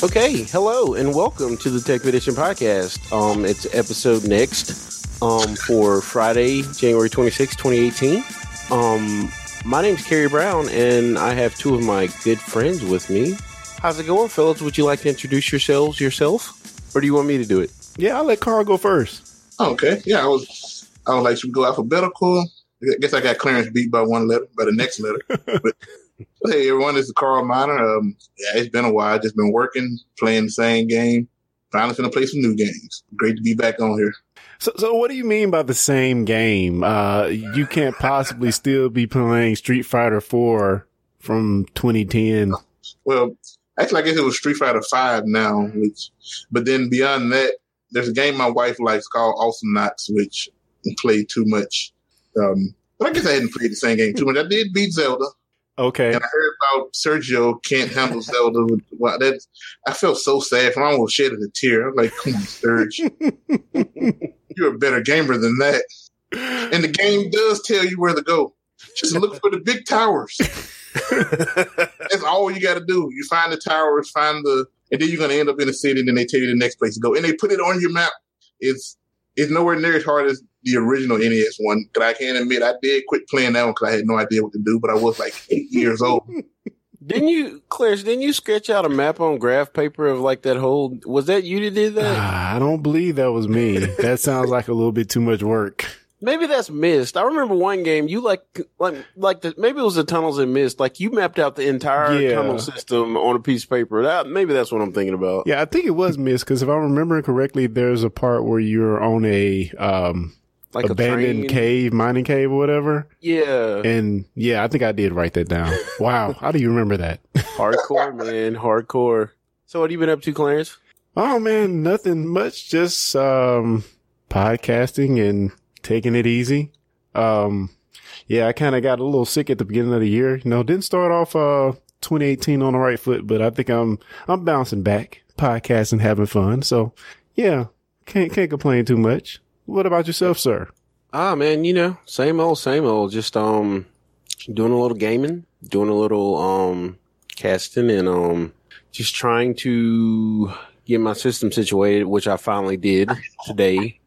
Okay, hello and welcome to the Tech Edition podcast. Um, it's episode next um, for Friday, January 26, 2018. Um, my name's Kerry Brown, and I have two of my good friends with me. How's it going, fellas? Would you like to introduce yourselves yourself, or do you want me to do it? Yeah, I'll let Carl go first. Oh, okay. Yeah, I was. I would like to go alphabetical. I guess I got Clarence beat by one letter, by the next letter. but hey, everyone, this is Carl Miner. Um, yeah, it's been a while. Just been working, playing the same game. Finally, gonna play some new games. Great to be back on here. So, so what do you mean by the same game? Uh, you can't possibly still be playing Street Fighter 4 from 2010. Well, actually, I guess it was Street Fighter 5 now, which, but then beyond that, there's a game my wife likes called Awesomenauts, which I played too much. Um, but I guess I hadn't played the same game too much. I did beat Zelda. Okay. And I heard about Sergio can't handle Zelda. With, wow, that I felt so sad. I almost shed a tear. I'm like, come on, Serge. You're a better gamer than that. And the game does tell you where to go. Just look for the big towers. That's all you got to do. You find the towers, find the, and then you're going to end up in a city, and then they tell you the next place to go. And they put it on your map. It's it's nowhere near as hard as the original NES one. But I can't admit I did quit playing that one because I had no idea what to do. But I was like eight years old. Didn't you, Clarence? Didn't you sketch out a map on graph paper of like that whole? Was that you that did that? Ah, I don't believe that was me. that sounds like a little bit too much work. Maybe that's Myst. I remember one game you like like like the maybe it was the tunnels in Myst. Like you mapped out the entire Yeah. tunnel system on a piece of paper. That maybe that's what I'm thinking about. Yeah, I think it was Myst because if I'm remembering correctly, there's a part where you're on a um, Like a abandoned train. cave, mining cave, or whatever. Yeah, And yeah, I think I did write that down. Wow, how do you remember that? hardcore man, hardcore. So what have you been up to, Clarence? Oh man, nothing much. Just um podcasting and taking it easy. Um yeah, I kind of got a little sick at the beginning of the year. You know, didn't start off uh 2018 on the right foot, but I think I'm I'm bouncing back, podcasting, having fun. So, yeah, can't can't complain too much. What about yourself, sir? Ah man, you know, same old, same old. Just um, doing a little gaming, doing a little um casting, and um, just trying to get my system situated, which I finally did today.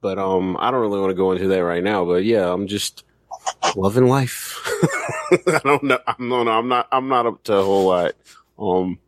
But um, I don't really want to go into that right now. But yeah, I'm just loving life. I don't know. I'm no, no, I'm not. I'm not up to a whole lot. Um,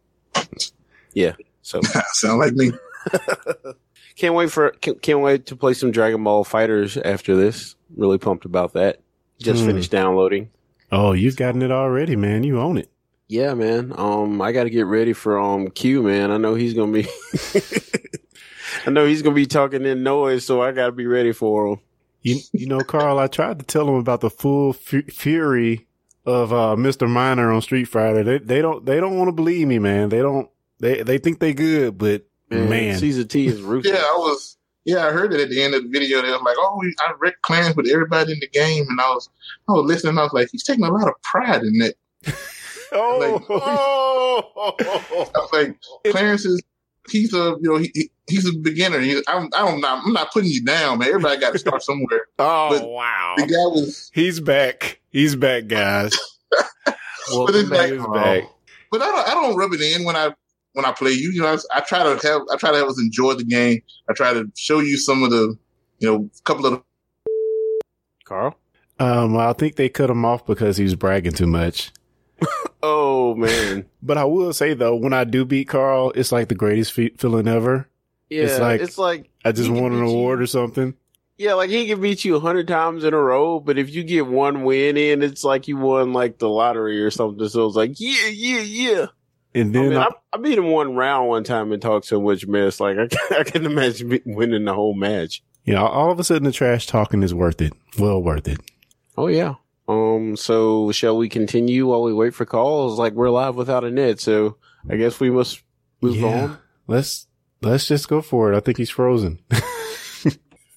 yeah. So Sound like me. can't wait for can't, can't wait to play some Dragon Ball Fighters after this. Really pumped about that. Just Hmm. finished downloading. Oh, you've gotten it already, man. You own it. Yeah, man. Um, I got to get ready for um Q, man. I know he's gonna be. I know he's gonna be talking in noise, so I got to be ready for him. You you know, Carl, I tried to tell him about the full fu- fury of uh, Mr. Miner on Street Fighter. They they don't they don't want to believe me, man. They don't they they think they good, but Man, man, Caesar T is ruthless. Yeah, I was. Yeah, I heard it at the end of the video. They was like, "Oh, we, I wrecked clans with everybody in the game," and I was, I was listening. I was like, "He's taking a lot of pride in that." oh, I was like, "Clarence is, he's a, you know, he, he- he's a beginner. He, I'm, I'm not, I'm not putting you down, man. Everybody got to start somewhere." oh But wow, The guy was, he's back. He's back, guys. Welcome but it's like, He's back. but I don't, I don't rub it in when I when I play you. You know, I, I try to have, I try to have us enjoy the game. I try to show you some of the, you know, a couple of the Carl. Um, I think they cut him off because he was bragging too much. Oh man. But I will say though, when I do beat Carl, it's like the greatest fe- feeling ever. Yeah, It's like- it's like I just won an beat you. award or something. Yeah, like he can beat you a hundred times in a row, but if you get one win in, it's like you won like the lottery or something. So it's like, yeah, yeah, yeah. And I then mean, I- I, I beat him one round one time and talked so much mess. Like I, can- I can imagine winning the whole match. you know, all of a sudden the trash talking is worth it. Well worth it. Oh yeah. Um. So shall we continue while we wait for calls? Like we're live without a net, so I guess we must move Yeah. on. Let's let's just go for it. I think he's frozen.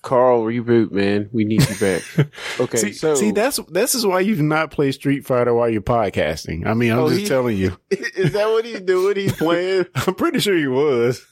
Carl, reboot, man. We need you back. Okay. see, so see, that's this is why you do not play Street Fighter while you're podcasting. I mean, I'm Oh, just he- telling you. is that what he's doing? He's playing. I'm pretty sure he was.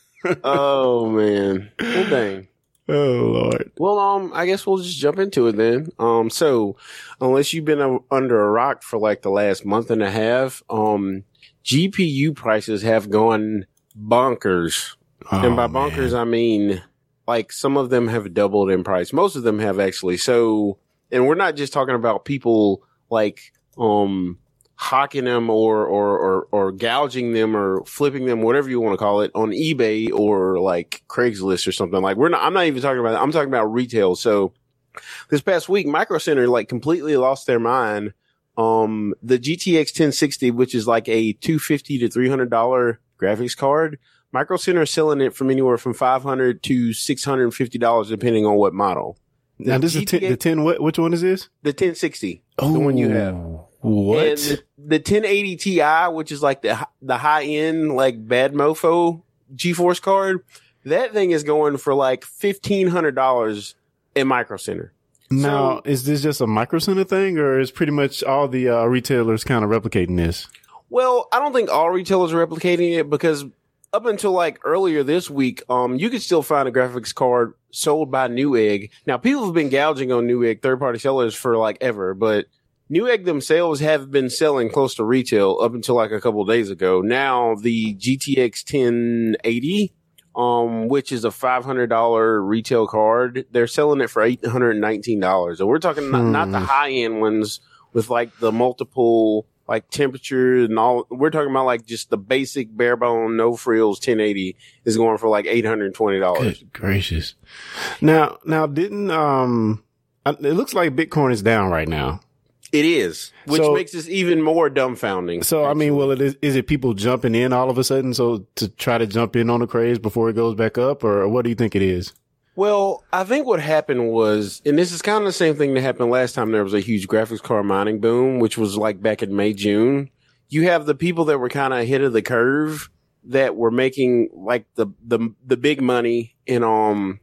oh man. Well, dang. Oh Lord. Well, um, I guess we'll just jump into it then. Um, so unless you've been uh, under a rock for like the last month and a half, um, GPU prices have gone bonkers. and by Oh, bonkers, man. I mean like some of them have doubled in price. Most of them have actually. So, and we're not just talking about people like um hawking them or or or, or gouging them or flipping them, whatever you want to call it, on eBay or like Craigslist or something. Like we're not. I'm not even talking about. that. I'm talking about retail. So, this past week, Micro Center like completely lost their mind. Um, the GTX 1060, which is like a 250 to 300 dollar graphics card. Micro Center is selling it from anywhere from 500 to 650 dollars, depending on what model. now this is ten, the ten. What which one is this? The 1060, Oh, the one you have. What? and the, the 1080 Ti, which is like the the high end like bad mofo GeForce card, that thing is going for like fifteen hundred dollars in Micro Center. now so- is this just a micro center thing, or is pretty much all the uh, retailers kind of replicating this? Well, I don't think all retailers are replicating it because up until like earlier this week, um, you could still find a graphics card sold by Newegg. Now, people have been gouging on Newegg third party sellers for like ever, but Newegg themselves have been selling close to retail up until like a couple of days ago. Now, the GTX 1080, um, which is a $500 retail card, they're selling it for $819. And we're talking not, not the Hmm. high end ones with like the multiple like temperature and all. We're talking about like just the basic bare bone, no frills 1080 is going for like $820. Good gracious! Now, now didn't um? It looks like Bitcoin is down right now. It is, which So- makes this even more dumbfounding. So I mean, well, it is, is it people jumping in all of a sudden? So to try to jump in on the craze before it goes back up, or what do you think it is? Well, I think what happened was, and this is kind of the same thing that happened last time there was a huge graphics card mining boom, which was like back in May, June. You have the people that were kind of ahead of the curve that were making like the, the, the big money and, um,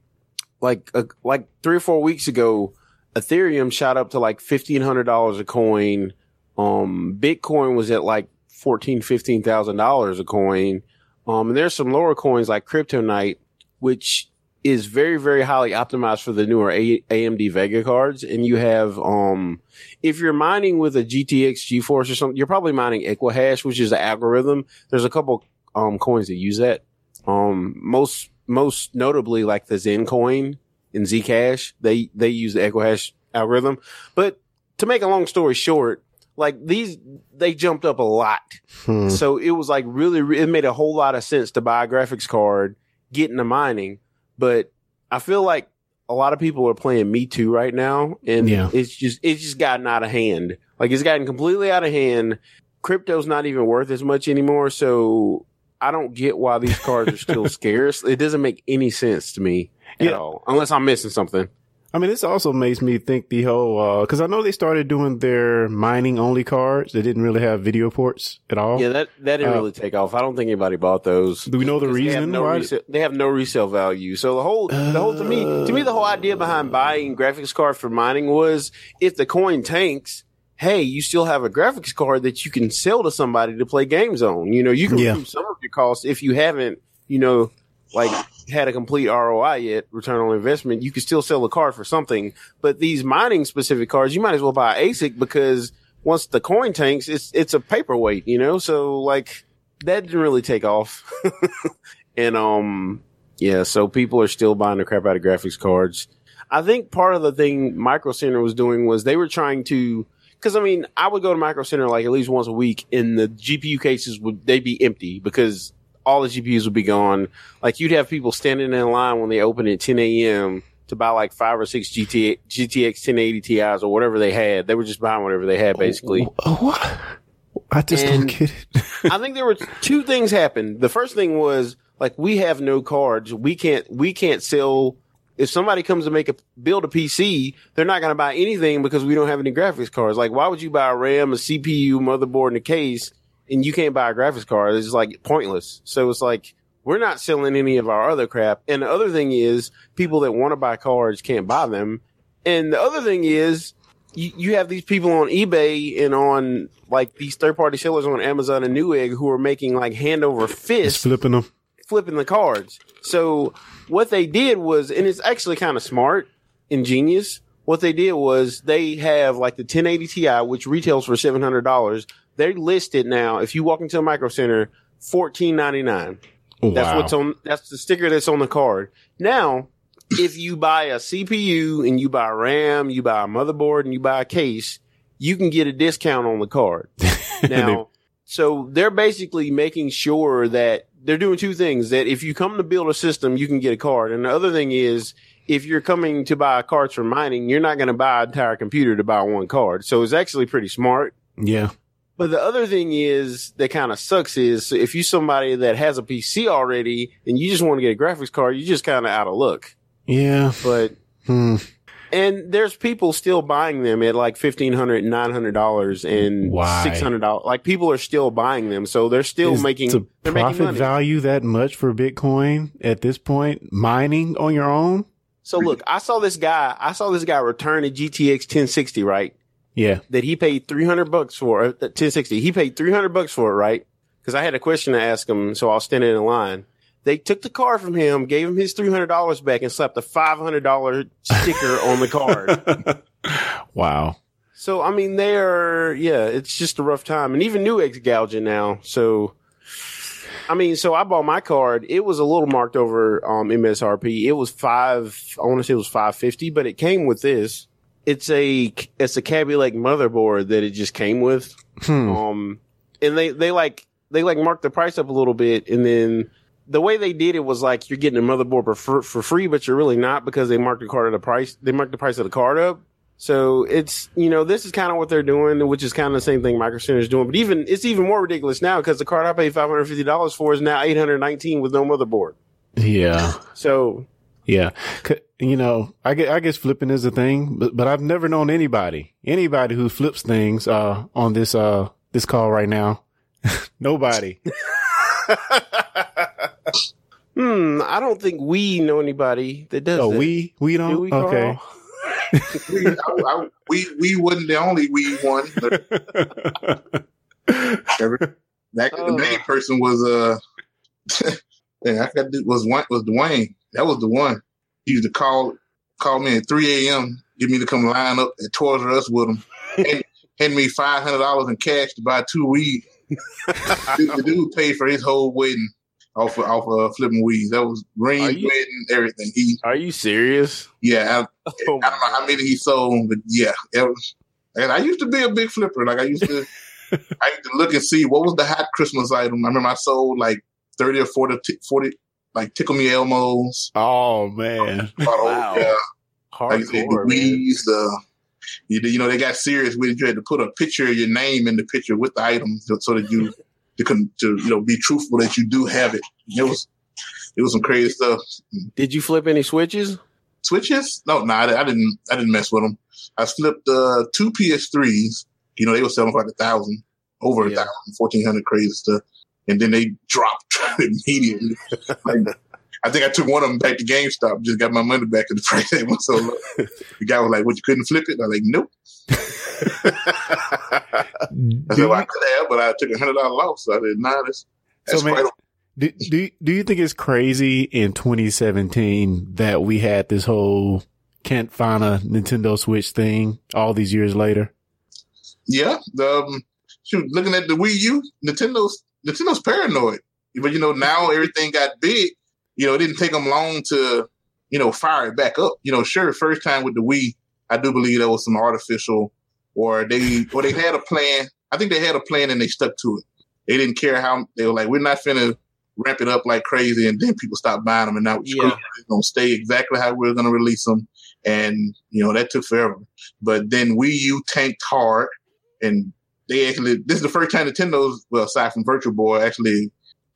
like, uh, like three or four weeks ago, Ethereum shot up to like $1,500 a coin. Um, Bitcoin was at like fourteen, fifteen thousand dollars a coin. Um, and there's some lower coins like CryptoNight, which is very, very highly optimized for the newer A- AMD Vega cards. And you have, um, if you're mining with a GTX GeForce or something, you're probably mining Equihash, which is an algorithm. There's a couple, um, coins that use that. Um, most, most notably like the Zen coin and Zcash, they, they use the Equihash algorithm. But to make a long story short, like these, they jumped up a lot. Hmm. So it was like really, it made a whole lot of sense to buy a graphics card, get into mining. But I feel like a lot of people are playing Me Too right now, and Yeah. it's just it's just gotten out of hand. Like it's gotten completely out of hand. Crypto's not even worth as much anymore, so I don't get why these cards are still scarce. It doesn't make any sense to me at Yeah. all, unless I'm missing something. I mean, this also makes me think the whole because I know they started doing their mining only cards. They didn't really have video ports at all. Yeah, that that didn't Uh, really take off. I don't think anybody bought those. Do we know the Because they have reason no why? resale, they have no resale value. So the whole, the whole to me, to me, the whole idea behind buying graphics card for mining was if the coin tanks, hey, you still have a graphics card that you can sell to somebody to play games on. You know, you can Yeah. recoup some of your costs if you haven't, you know, like had a complete ROI yet, return on investment. You could still sell a card for something, but these mining specific cards, you might as well buy ASIC because once the coin tanks, it's it's a paperweight, you know. So like that didn't really take off. and um yeah, so people are still buying the crap out of graphics cards. I think part of the thing Micro Center was doing was they were trying to because I mean I would go to Micro Center like at least once a week, and the GPU cases would they be empty because all the GPUs would be gone. Like you'd have people standing in line when they open at 10 a.m. to buy like five or six GT, GTX 1080 Ti's or whatever they had. They were just buying whatever they had basically. What? I just And- don't get it. I think there were two things happened. The first thing was like we have no cards. We can't we can't sell if somebody comes to make a build a PC, they're not going to buy anything because we don't have any graphics cards. Like why would you buy a RAM, a CPU, motherboard and a case and you can't buy a graphics card? It's like pointless. So it's like we're not selling any of our other crap. And the other thing is people that want to buy cards can't buy them. And the other thing is you, you have these people on eBay and on like these third party sellers on Amazon and Newegg who are making like hand over Just fist flipping them. flipping the cards. So what they did was, and it's actually kind of smart, ingenious. What they did was they have like the 1080 Ti, which retails for $700. They list it now. If you walk into a micro center, $14.99. That's Wow. what's on. That's the sticker that's on the card. Now, if you buy a CPU and you buy RAM, you buy a motherboard, and you buy a case, you can get a discount on the card. Now, so they're basically making sure that they're doing two things. That if you come to build a system, you can get a card, and the other thing is. If you're coming to buy cards for mining, you're not going to buy an entire computer to buy one card. So it's actually pretty smart. yeah. But the other thing is that kind of sucks is if you somebody that has a PC already and you just want to get a graphics card, you're just kind of out of luck. Yeah. But Hmm. and there's people still buying them at like fifteen hundred, nine hundred dollars, $900 and Why? six hundred dollars. Like people are still buying them, so they're still Is making the they're making profit money. value that much for Bitcoin at this point? Mining on your own? So look, I saw this guy. I saw this guy return a GTX 1060, right? Yeah. that he paid 300 bucks for, uh, 1060. He paid 300 bucks for it, right? Cause I had a question to ask him. So I was standing in line. They took the card from him, gave him his $300 back and slapped a $500 sticker on the card. wow. So, I mean, they are, yeah, it's just a rough time. And even Newegg's gouging now. So, I mean, so I bought my card. It was a little marked over um, MSRP. It was five, I want to say it was 550, but it came with this. It's a, it's a Kaby Lake motherboard that it just came with. Hmm. Um, and they, they like, they like marked the price up a little bit. And then the way they did it was like, you're getting a motherboard for, for free, but you're really not because they marked the card at the price. They marked the price of the card up. So it's, you know, this is kind of what they're doing, which is kind of the same thing Micro Center is doing. But even, it's even more ridiculous now because the card I paid $550 for is now 819 with no motherboard. Yeah. So Yeah. You know, I guess, I guess flipping is a thing, but, but I've never known anybody, anybody who flips things, uh, on this, uh, this call right now. Nobody. hmm, I don't think we know anybody that does Oh, we, we Do don't? we, okay. We, I, I, we we wasn't the only we one. That Oh. the main person was uh, yeah, I got to, was one was Dwayne. That was the one. He used to call call me at three a.m. Get me to come line up at Toys R Us with him, and hand me five hundred dollars in cash to buy two Wiis. the, the dude paid for his whole wedding off of, off of flipping Wiis. That was ring, Are you- wedding, everything. He Are you serious? yeah, I, Oh I don't know how many he sold, but yeah, it was, and I used to be a big flipper. Like I used to, I used to look and see what was the hot Christmas item. I remember I sold like thirty or 40, 40 like Tickle Me Elmos. oh, man. Bought old, Wow. uh, like said, the Wiis. The you, you know they got serious with it. You had to put a picture of your name in the picture with the item so, so that you to, to you know be truthful that you do have it. It was it was some crazy stuff. Did you flip any switches? switches? No, no, I, I didn't. I didn't mess with them. I flipped uh, two PS3s. You know, they were selling for like a thousand, over a thousand, fourteen hundred, crazy stuff. And then they dropped immediately. Like, I think I took one of them back to GameStop, just got my money back at the price they went so low. The guy was like, "What? You couldn't flip it?" I was like, "Nope." I said, "Well, I could have, but I took a hundred dollar loss." So I said, "Nah, that's that's So, man, quite." do, do, you- do you think it's crazy in 2017 that we had this whole can't find a Nintendo Switch thing all these years later? Yeah, um, shoot, looking at the Wii U, Nintendo's Nintendo's paranoid. But you know, now everything got big. You know, it didn't take them long to, you know, fire it back up. You know, sure, first time with the Wii, I do believe there was some artificial, or they, or they had a plan. I think they had a plan and they stuck to it. They didn't care how they were like, we're not finna ramp it up like crazy, and then people stopped buying them, and now Yeah. it's gonna stay exactly how we're gonna release them. And you know that took forever. But then Wii U tanked hard, and they actually this is the first time Nintendo's well aside from Virtual Boy actually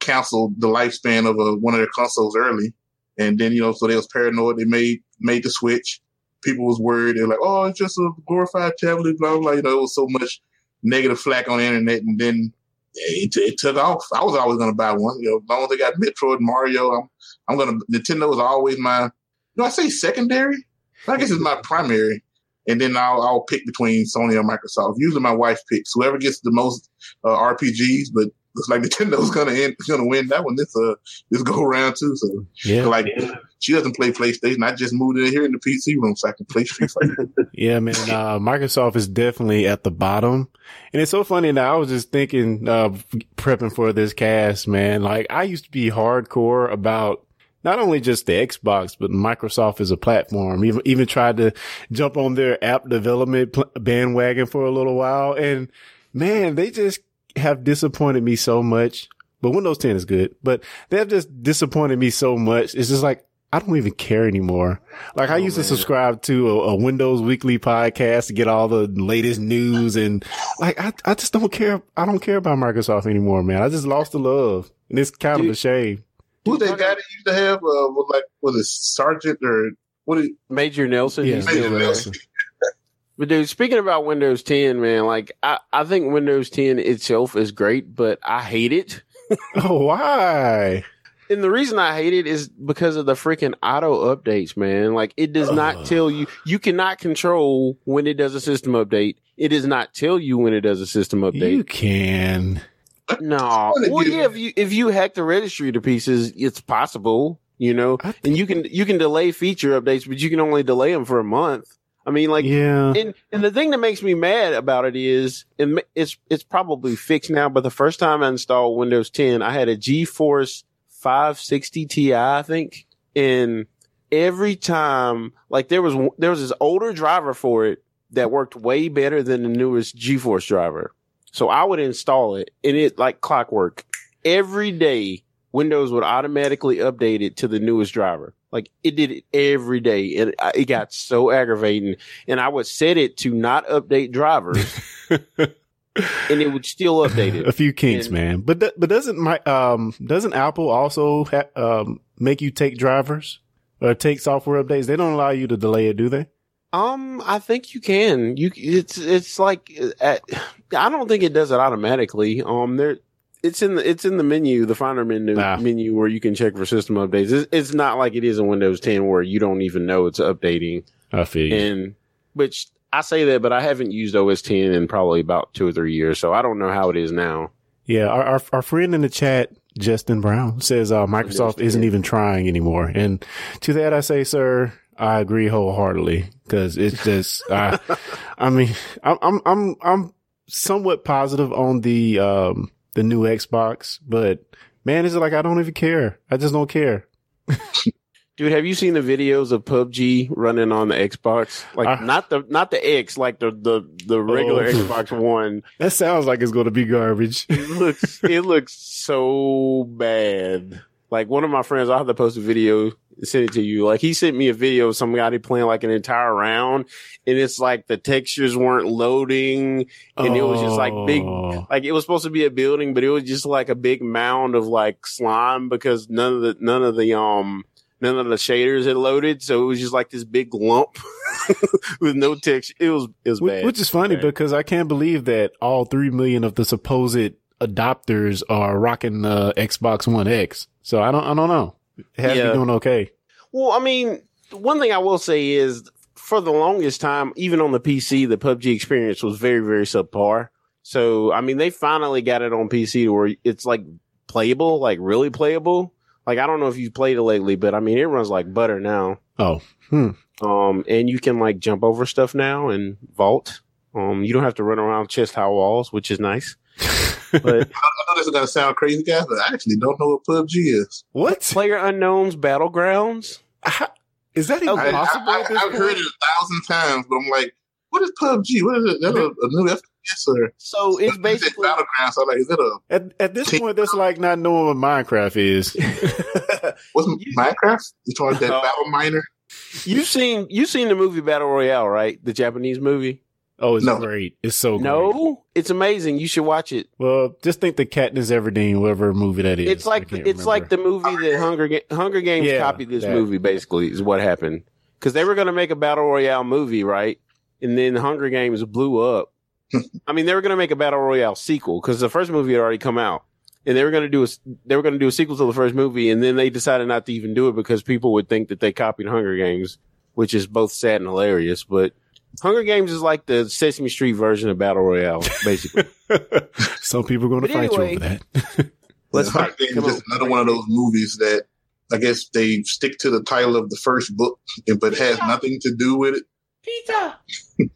canceled the lifespan of a, one of their consoles early, and then you know so they was paranoid. They made made the switch. People was worried. They're like, oh, it's just a glorified tablet. Blah blah. You know, it was so much negative flack on the internet, and then it, it took off. I was always going to buy one. You know, as long as they got Metroid, Mario, I'm I'm gonna. Nintendo was always my. You know, I say secondary. I guess it's my primary and then I'll, I'll pick between Sony or Microsoft. Usually my wife picks whoever gets the most uh, RPGs, but looks like Nintendo's gonna end, gonna win that one this uh this go around too. So Yeah. like she doesn't play PlayStation. I just moved in here in the PC room so I can play Street Fighter. Yeah, man. Uh, Microsoft is definitely at the bottom. And it's so funny now. I was just thinking, uh, prepping for this cast, man. Like I used to be hardcore about not only just the Xbox, but Microsoft as a platform. Even, even tried to jump on their app development pl- bandwagon for a little while. And man, they just have disappointed me so much. But Windows 10 is good, but they have just disappointed me so much. It's just like, I don't even care anymore. Like I Oh, used to subscribe to a, a Windows weekly podcast to get all the latest news and like, I, I just don't care. I don't care about Microsoft anymore, man. I just lost the love and it's kind of a shame. Who's that guy that used to have? Uh, was like was it Sergeant or what? Is, Major Nelson. Yeah, Major. Nelson. But dude, speaking about Windows 10, man, like I, I think Windows 10 itself is great, but I hate it. Oh, why? And the reason I hate it is because of the freaking auto updates, man. Like it does not Ugh. tell you you cannot control when it does a system update. It does not tell you when it does a system update. You can. no. Well, yeah, if you if you hack the registry to pieces, it's possible, you know. I And you can you can delay feature updates, but you can only delay them for a month. I mean, like yeah. and and the thing that makes me mad about it is, and it's it's probably fixed now. But the first time I installed Windows 10, I had a GeForce 560 Ti, I think, and every time, like there was there was this older driver for it that worked way better than the newest GeForce driver. So I would install it, and it like clockwork every day. Windows would automatically update it to the newest driver. Like it did it every day, and I- it got so aggravating and I would set it to not update drivers, and it would still update a few kinks, And- man. But th- but doesn't my um doesn't Apple also ha- um make you take drivers or take software updates? They don't allow you to delay it, do they? Um, I think you can. You it's it's like uh, at, I don't think it does it automatically. Um, there it's in the it's in the menu, the Finder menu Ah. menu where you can check for system updates. It's, it's not like it is in Windows 10 where you don't even know it's updating. I feel you. And which I say that, but I haven't used OS 10 in probably about two or three years, so I don't know how it is now. Yeah, our, our our friend in the chat, Justin Brown, says uh, Microsoft isn't even trying anymore. And to that, I say, sir, I agree wholeheartedly because it's just, I, I mean, I'm I'm I'm I'm somewhat positive on the um the new Xbox, but man, is it like I don't even care? I just don't care. Dude, have you seen the videos of PUBG running on the Xbox? Like I- not the not the X, like the the the regular Oh. Xbox One. That sounds like it's going to be garbage. It looks it looks so bad. Like one of my friends, I'll have to post a video send it to you. Like he sent me a video of somebody playing like an entire round, and it's like the textures weren't loading, and it was just like big. Oh. Like it was supposed to be a building, but it was just like a big mound of like slime because none of the none of the um none of the shaders had loaded, so it was just like this big lump with no texture. It was it was Which, bad. which is funny Bad. because I can't believe that all three million of the supposed adopters are rocking the Xbox One X. So I don't, I don't know. It has Yeah. doing okay. Well, I mean, one thing I will say is for the longest time, even on the PC, the PUBG experience was very, very subpar. So, I mean, they finally got it on PC where it's like playable, like really playable. Like, I don't know if you've played it lately, but I mean, it runs like butter now. Oh, hmm. Um, and you can like jump over stuff now and vault. Um, you don't have to run around chest high walls, which is nice. But I know this is gonna sound crazy, guys, but I actually don't know what PUBG is. what? Player Unknown's Battlegrounds. How- Is that even Okay. I, possible I, at this have heard it a thousand times, but I'm like, what is PUBG? What is it? that a, a new FPS or So it's It's basically battleground? So like, is it a At, at this point, that's like not knowing what Minecraft is. what's Minecraft? You talking about that No. battle miner? you've seen you've seen the movie Battle Royale, right? The Japanese movie. Oh, it's No. great. It's so great. No, it's amazing. You should watch it. Well, just think the Katniss Everdeen, whatever movie that is. It's like I can't it's like the movie that Hunger Ga- Hunger Games Yeah, copied this that. movie. Basically, is what happened because they were going to make a battle royale movie, right? And then Hunger Games blew up. I mean, they were going to make a battle royale sequel because the first movie had already come out, and they were going to do a s- they were going to do a sequel to the first movie, and then they decided not to even do it because people would think that they copied Hunger Games, which is both sad and hilarious. But Hunger Games is like the Sesame Street version of Battle Royale, basically. Some people are going to fight anyway- you over that. Let's Hunger fight. Games Come is on. just another one of those movies that I guess they stick to the title of the first book, but has nothing to do with it. Pizza,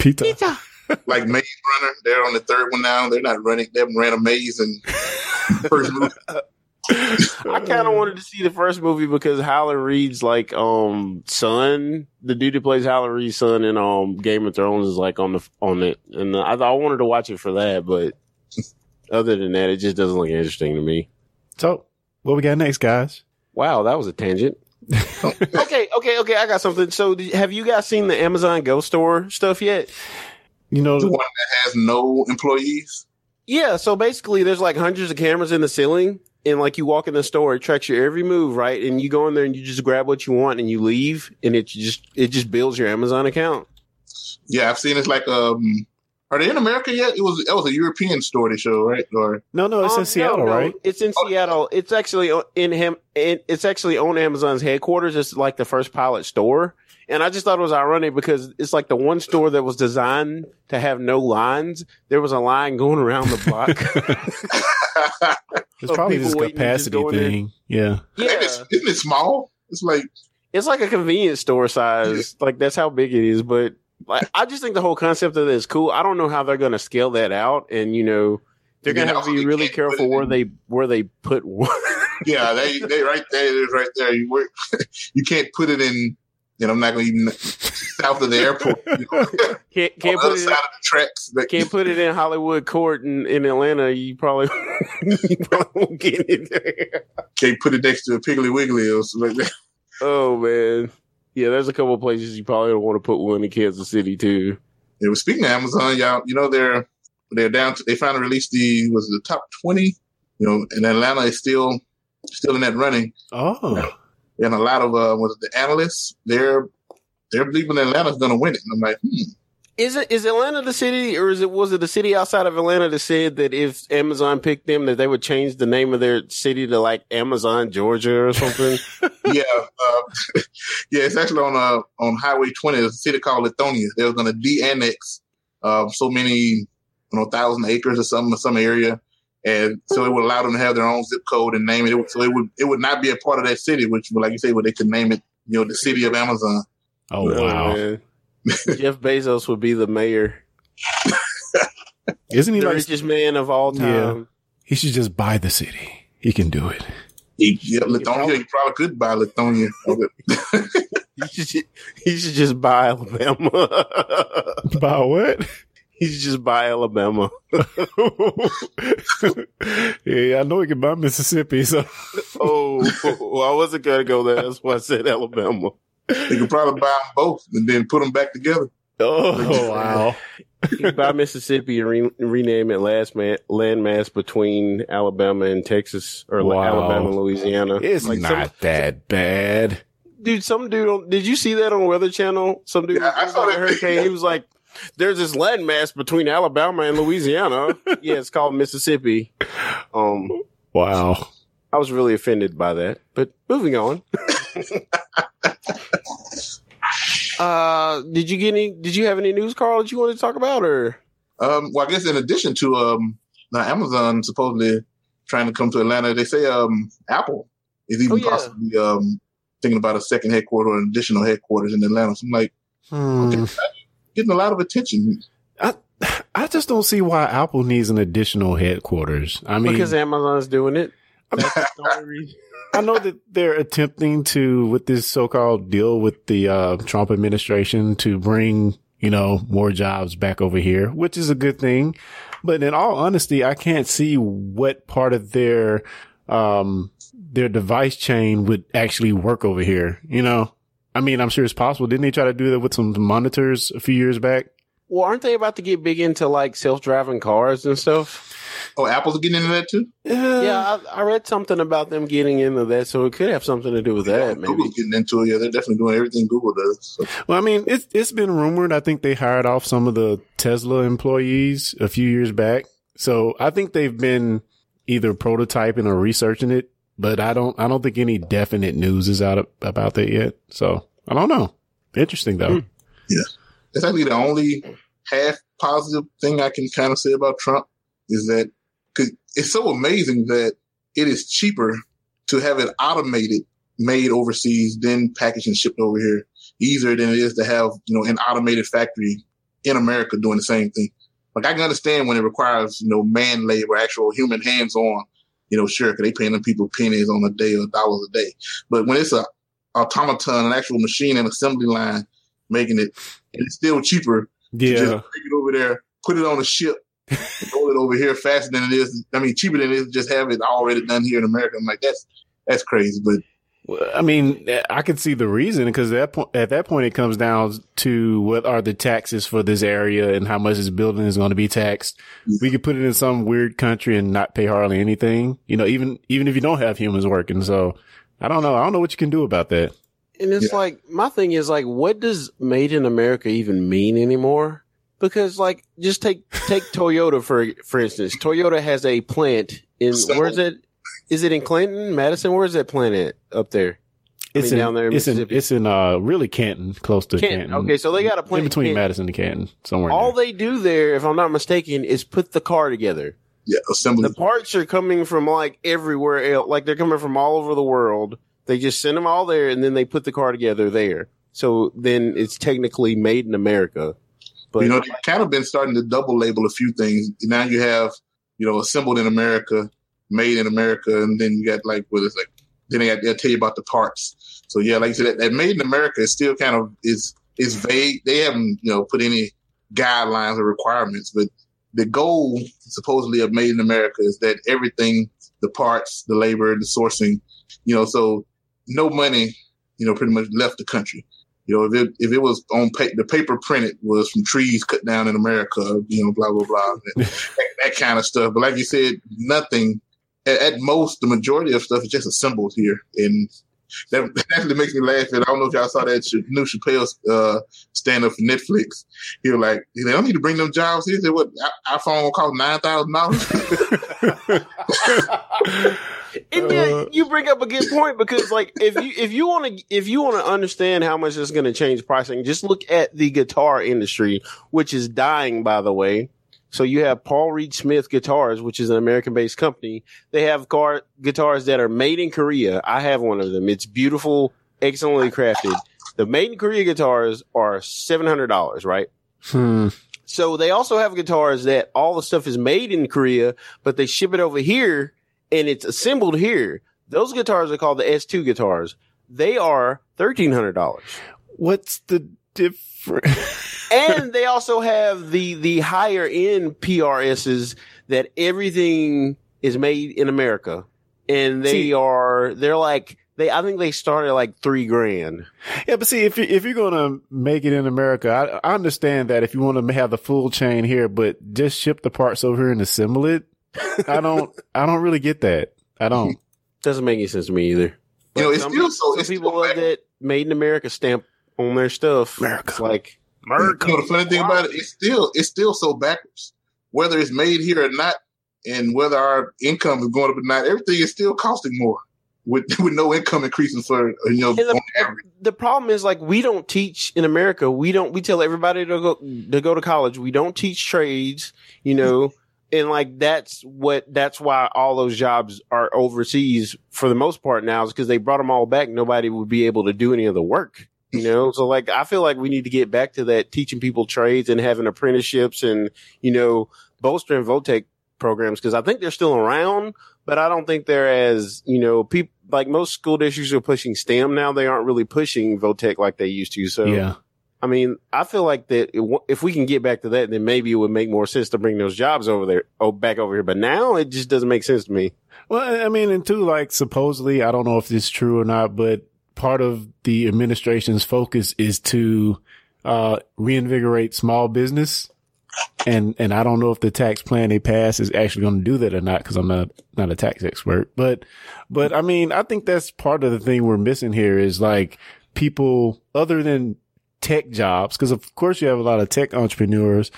Pizza. pizza. Like Maze Runner, they're on the third one now. They're not running. They haven't ran a maze in the first movie. Uh, I kind of wanted to see the first movie because Howland Reed's like um son, the dude who plays Howland Reed's son in um Game of Thrones is like on the on it, and I I wanted to watch it for that, but other than that, it just doesn't look interesting to me. So, what we got next, guys? Wow, that was a tangent. okay, okay, okay. I got something. So, did, have you guys seen the Amazon Go Store stuff yet? You know, The one that has no employees. Yeah, so basically there's like hundreds of cameras in the ceiling and like you walk in the store, it tracks your every move, right? And you go in there and you just grab what you want and you leave and it just it just builds your Amazon account. Yeah, I've seen it's like um. Are they in America yet? It was that was a European store they show, right? Or no, no, it's Um, in Seattle, no, no, right? It's in Oh. Seattle. It's actually in him it's actually on Amazon's headquarters. It's like the first pilot store. And I just thought it was ironic because it's like the one store that was designed to have no lines. There was a line going around the block. It's probably this just capacity go in thing. Yeah. yeah. Isn't, it, isn't it small? It's like It's like a convenience store size. Like that's how big it is. But like, I just think the whole concept of it is cool. I don't know how they're going to scale that out, and you know, they're going to have to be really they can't put careful where they where they put. one. yeah, they they right there. It is right there. You work. you can't put it in. You know, I'm not going to even south of the airport. You know, can't can't put it. side In, the tracks. That, can't put it in Hollywood Court in, in Atlanta. You probably you probably won't get it there. can't put it next to a Piggly Wiggly or something like that. Oh man, yeah. There's a couple of places you probably don't want to put one in Kansas City too. Yeah, well, speaking of Amazon, y'all, you know they're they're down. To, they finally released the was it the top twenty. You know, and Atlanta is still still in that running. Oh, And a lot of uh, was the analysts they're they're believing Atlanta's going to win it. And I'm like, hmm, Is it is Atlanta the city, or is it was it the city outside of Atlanta that said that if Amazon picked them, that they would change the name of their city to like Amazon, Georgia, or something? yeah, uh, yeah. It's actually on uh, on Highway 20. There's a city called Lithonia. They were going to de-annex uh, so many, you know, thousand acres or some some area, and so it would allow them to have their own zip code and name it. It So it would it would not be a part of that city, which, like you say, where they could name it, you know, the city of Amazon. oh wow! man. Jeff Bezos would be the mayor, Isn't he the like richest man of all time. Yeah. he should just buy the city? He can do it. He, yeah, Lithonia. probably- You probably could buy Lithonia. He should, he should just buy Alabama. Buy what? He should just buy Alabama. yeah, I know he can buy Mississippi. So Oh, well, I wasn't gonna go there. That's why I said Alabama. you could probably buy them both and then put them back together. oh, oh wow! You can buy Mississippi and re- rename it last man- landmass between Alabama and Texas or like Wow. Alabama and Louisiana. It's like not some, that bad. dude. Some dude, on, did you see that on Weather Channel? Some dude Yeah, I saw a that. hurricane. He was like, "There's this landmass between Alabama and Louisiana. yeah, it's called Mississippi." Um, Wow. I was really offended by that. But moving on. uh, did you get any? Did you have any news, Carl? That you wanted to talk about, or Um, well, I guess in addition to um, now Amazon supposedly trying to come to Atlanta, they say um, Apple is even Oh, yeah. possibly um, thinking about a second headquarter or an additional headquarters in Atlanta. So I'm like Hmm. Getting a lot of attention. I I just don't see why Apple needs an additional headquarters. I mean, because Amazon's doing it? That's the only reason. I know that they're attempting to, with this so-called deal with the uh, Trump administration, to bring you know more jobs back over here, which is a good thing. But in all honesty, I can't see what part of their um their device chain would actually work over here. You know, I mean, I'm sure it's possible. Didn't they try to do that with some monitors a few years back? Well, aren't they about to get big into like self-driving cars and stuff? Oh, Apple's getting into that too. Yeah, I, I read something about them getting into that, so it could have something to do with that. Maybe. Google's getting into it. Yeah, they're definitely doing everything Google does. So, Well, I mean, it's it's been rumored. I think they hired off some of the Tesla employees a few years back. So I think they've been either prototyping or researching it, but I don't I don't think any definite news is out about that yet. So I don't know. Interesting though. Hmm. Yeah. that's actually the only half positive thing I can kind of say about Trump is that because it's so amazing that it is cheaper to have it automated, made overseas, then packaged and shipped over here, easier than it is to have you know an automated factory in America doing the same thing. Like I can understand when it requires you know man labor, actual human hands on. You know, sure, because they paying them people pennies on a day or dollars a day. But when it's a automaton, an actual machine and assembly line making it, and it's still cheaper to Yeah. just take it over there, put it on a ship, roll it over here faster than it is. I mean, cheaper than it is to just have it already done here in America. I'm like, that's that's crazy. But I mean, I can see the reason because at that point, at that point, it comes down to what are the taxes for this area and how much this building is going to be taxed. We could put it in some weird country and not pay hardly anything. You know, even even if you don't have humans working. So I don't know. I don't know what you can do about that. And it's Yeah. like my thing is like, what does "made in America" even mean anymore? Because like, just take take Toyota for for instance. Toyota has a plant in So- where's it? Is it in Clinton, Madison? Where's that plant at up there? I It's mean, in, down there in it's in Mississippi. it's in uh really Canton, close to Canton. Canton. Okay, so they got a plant in between Canton. Madison and Canton, somewhere. All there. they do there, if I'm not mistaken, is put the car together. yeah, assembly. The parts are coming from like everywhere else. Like they're coming from all over the world. They just send them all there and then they put the car together there. So then it's technically made in America. But you know, they've kind of been starting to double label a few things. Now you have, you know, assembled in America, made in America, and then you got like what is like then they got, they'll tell you about the parts. So yeah, like you said, that, that made in America is still kind of is is vague. They haven't you know put any guidelines or requirements, but the goal supposedly of made in America is that everything, the parts, the labor, the sourcing, you know, so no money, you know, pretty much left the country. You know, if it if it was on pa- the paper printed was from trees cut down in America, you know, blah blah blah, that, that kind of stuff. But like you said, nothing. At, at most, the majority of stuff is just assembled here, and that, that actually makes me laugh. And I don't know if y'all saw that Ch- new Chappelle uh, stand up for Netflix. He was like, "They don't need to bring them jobs." He said, "What I- iPhone will cost nine thousand dollars?" And yeah, Uh, you bring up a good point because like if you if you want to if you want to understand how much it's going to change pricing, just look at the guitar industry, which is dying by the way. So you have Paul Reed Smith Guitars, which is an American based company. They have car guitars that are made in Korea. I have one of them. It's beautiful, excellently crafted. The made in Korea guitars are seven hundred dollars, right? Hmm. So they also have guitars that all the stuff is made in Korea, but they ship it over here and it's assembled here. Those guitars are called the S2 guitars. They are $1,300. What's the difference? and they also have the, the higher end PRSs that everything is made in America. And they See- are, they're like, they, I think they start at like three grand. Yeah, but see, if you if you're gonna make it in America, I, I understand that if you want to have the full chain here, but just ship the parts over here and assemble it, I don't, I don't really get that. I don't. Doesn't make any sense to me either. You know, it's some, still so- some it's people still love that made in America stamp on their stuff. America. It's like You know, the funny thing about it, it's still it's still so backwards. Whether it's made here or not, and whether our income is going up or not, everything is still costing more with with no income increasing for you know the, on the problem is like we don't teach in America. We don't. We tell everybody to go to go to college. We don't teach trades. You know, and like that's what that's why all those jobs are overseas for the most part now is because they brought them all back. Nobody would be able to do any of the work. You know, so like I feel like we need to get back to that teaching people trades and having apprenticeships and you know bolstering Votech programs because I think they're still around, but I don't think they're as you know people like most school districts are pushing STEM now. They aren't really pushing Votech like they used to. So Yeah. I mean, I feel like that if we can get back to that, then maybe it would make more sense to bring those jobs over there, oh, back over here. But now it just doesn't make sense to me. Well, I mean, and two, like supposedly, I don't know if this is true or not, but part of the administration's focus is to uh, reinvigorate small business. And and I don't know if the tax plan they pass is actually going to do that or not because I'm not not a tax expert. But but I mean, I think that's part of the thing we're missing here is like people other than tech jobs because of course you have a lot of tech entrepreneurs,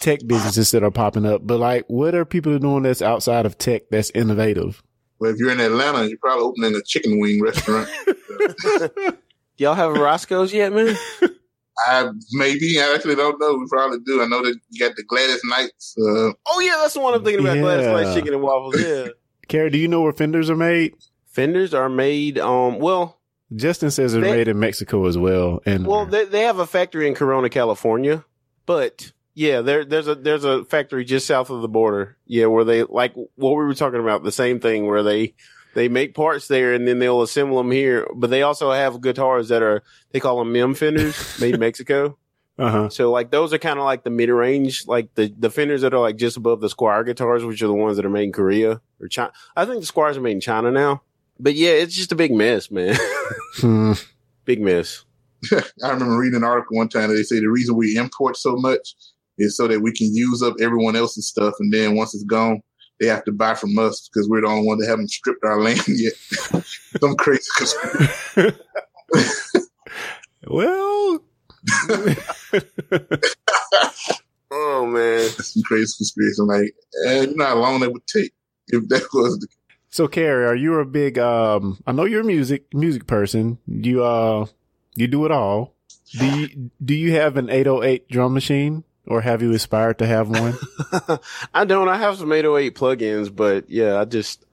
tech businesses that are popping up. But like, what are people doing that's outside of tech that's innovative? Well, if you're in Atlanta, you're probably opening a chicken wing restaurant. Y'all have Roscoe's yet, man? I maybe I actually don't know. We probably do. I know that you got the Gladys Knights. Uh, Oh yeah, that's the one I'm thinking about. Gladys Yeah. Knight chicken and waffles. Yeah. Carrie, do you know where fenders are made? Fenders are made. Um. Well. Justin says they're They- made in Mexico as well. And Well, they they have a factory in Corona, California, but yeah, there there's a there's a factory just south of the border. Yeah, where they like what we were talking about, the same thing where they they make parts there and then they'll assemble them here. But they also have guitars that are they call them Mim Fenders, made in Mexico. uh huh. So like those are kind of like the mid range, like the the Fenders that are like just above the Squier guitars, which are the ones that are made in Korea or China. I think the Squiers are made in China now. But yeah, it's just a big mess, man. Hmm. big mess. I remember reading an article one time that they say the reason we import so much is so that we can use up everyone else's stuff, and then once it's gone, they have to buy from us because we're the only one that haven't stripped our land yet. Some crazy, conspiracy. Well, Oh man. some crazy conspiracy. I'm like, eh, you know how long that would take if that was the so Carrie, are you a big? Um, I know you're a music music person. You uh, you do it all. Do you do you have an 808 drum machine, or have you aspired to have one? I don't. I have some 808 plugins, but yeah, I just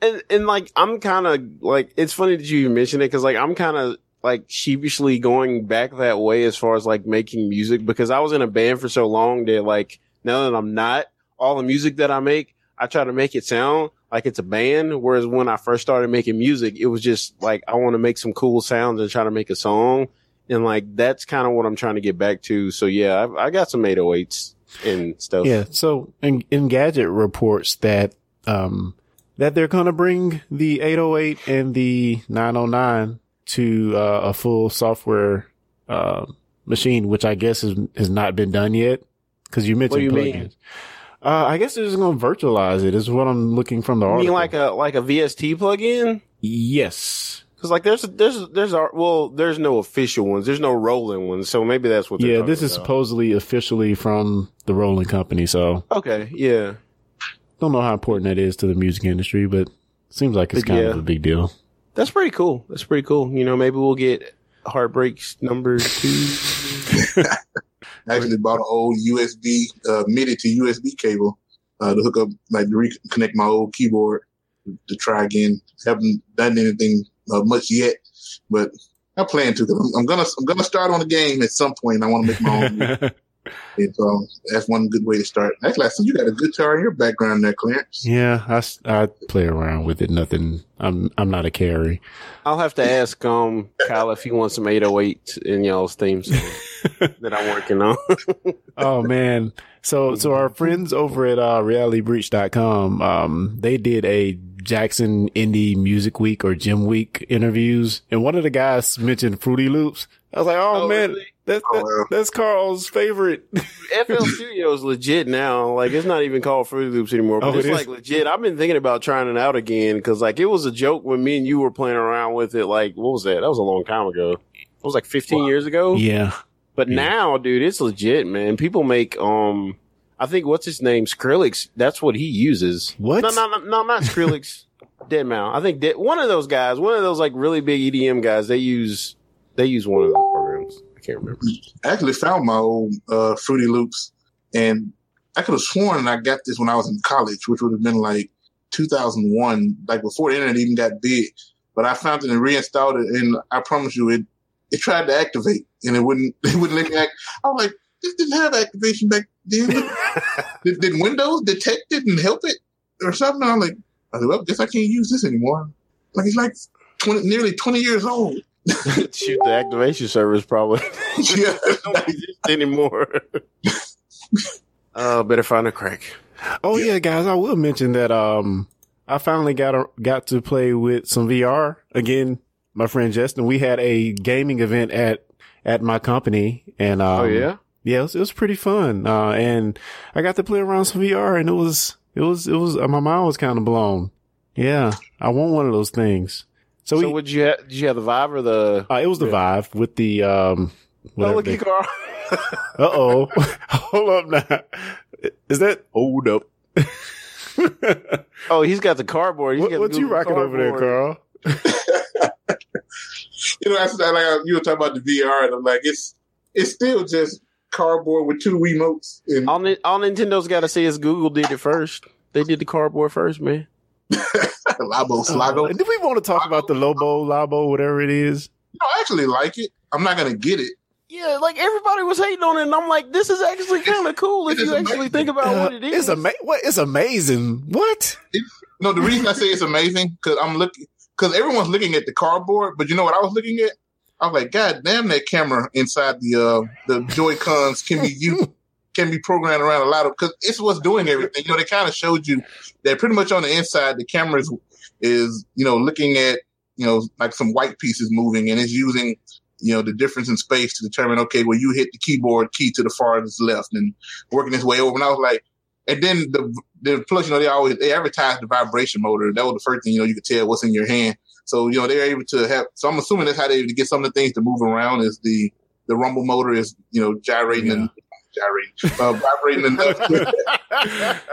and and like I'm kind of like it's funny that you even mentioned it because like I'm kind of like sheepishly going back that way as far as like making music because I was in a band for so long that like now that I'm not, all the music that I make, I try to make it sound like it's a band. Whereas when I first started making music, it was just like I want to make some cool sounds and try to make a song. And like that's kind of what I'm trying to get back to. So yeah, I, I got some 808s and stuff. yeah. So, in, gadget reports that um that they're gonna bring the 808 and the 909 to uh, a full software uh, machine, which I guess is, has not been done yet. Because you mentioned you plugins. mean? Uh, I guess they're just going to virtualize it. Is what I'm looking from the You article. mean like a like a VST plugin? yes. Because like there's there's there's our well there's no official ones. There's no Roland ones. So maybe that's what. They're Yeah, this is about. supposedly officially from the Roland Company, so Okay, yeah, don't know how important that is to the music industry, but seems like it's But kind yeah. of a big deal. that's pretty cool. That's pretty cool. You know, maybe we'll get Heartbreaks number two. I actually bought an old USB uh, MIDI to USB cable uh, to hook up, like to reconnect my old keyboard to try again. Haven't done anything uh, much yet, but I plan to. 'cause I'm, I'm gonna I'm gonna start on the game at some point. I want to make my own. music. And so that's one good way to start. Actually, I see you got a guitar in your background there, Clarence. yeah, I, s- I play around with it. Nothing. I'm I'm not a Carrie. I'll have to ask um Kyle if he wants some 808 in y'all's theme song that I'm working on. oh man. So so our friends over at uh realitybreach.com, um, they did a Jackson Indie Music Week or JIM Week interviews, and one of the guys mentioned Fruity Loops. I was like, oh, Oh, man, really? that's Oh, that- wow. that's Carl's favorite. FL Studio is legit now. Like it's not even called Fruity Loops anymore, but Oh, it's it is? like legit. I've been thinking about trying it out again because like it was a joke when me and you were playing around with it. Like what was that? That was a long time ago. It was like 15 years ago. yeah. But Yeah. now, dude, it's legit, man. People make um, I think what's his name, Skrillex. That's what he uses. What? No, no, no, no not Skrillex. Deadmau5. I think Dead, one of those guys, one of those like really big EDM guys. They use they use one of those programs. I can't remember. I actually found my old uh, Fruity Loops, and I could have sworn I got this when I was in college, which would have been like 2001, like before the internet even got big. But I found it and reinstalled it, and I promise you, it it tried to activate, and it wouldn't it wouldn't let me act. I was like, this didn't have activation back then. did, did Windows detect it and help it or something? I'm like, I well, guess I can't use this anymore. Like it's like 20, nearly 20 years old. Shoot, the activation service probably yeah. don't exist anymore. uh, better find a crack. Oh yeah, guys, I will mention that um I finally got a, got to play with some VR again. My friend Justin, we had a gaming event at at my company, and um, oh yeah, yeah, it was, it was pretty fun. Uh, and I got to play around some VR, and it was it was it was uh, my mind was kind of blown. Yeah, I want one of those things. So, So, we, would you have, did you have the Vive or the? uh, it was the Vive with the um. Oh, look they- Carl. Uh oh. Hold up now. Is that hold up? oh, he's got the cardboard. He's what, got what the you Google rocking over there. Carl? you know, that's like you were talking about the VR, and I'm like, it's it's still just cardboard with two remotes. And All, all Nintendo's got to say is Google did it first. They did the cardboard first, man. Labo Slago. Uh, do we want to talk about the Lobo, Labo, whatever it is? No, I actually like it. I'm not gonna get it. Yeah, like everybody was hating on it, and I'm like, this is actually kind of cool if it is you actually think about what Uh, is. It's ama- what? It's amazing. What? No, the reason I say it's amazing because I'm looking because everyone's looking at the cardboard, but you know what I was looking at? I was like, God damn, that camera inside the uh the Joy Cons can be used can be programmed around a lot of because it's what's doing everything. You know, they kind of showed you that pretty much on the inside the camera is, is you know looking at you know like some white pieces moving and it's using you know the difference in space to determine okay well you hit the keyboard key to the farthest left and working its way over. And I was like and then the the plus you know they always they advertise the vibration motor. That was the first thing you know you could tell what's in your hand so you know they're able to have so I'm assuming that's how they able to get some of the things to move around is the the rumble motor is you know gyrating and gyrating uh, vibrating enough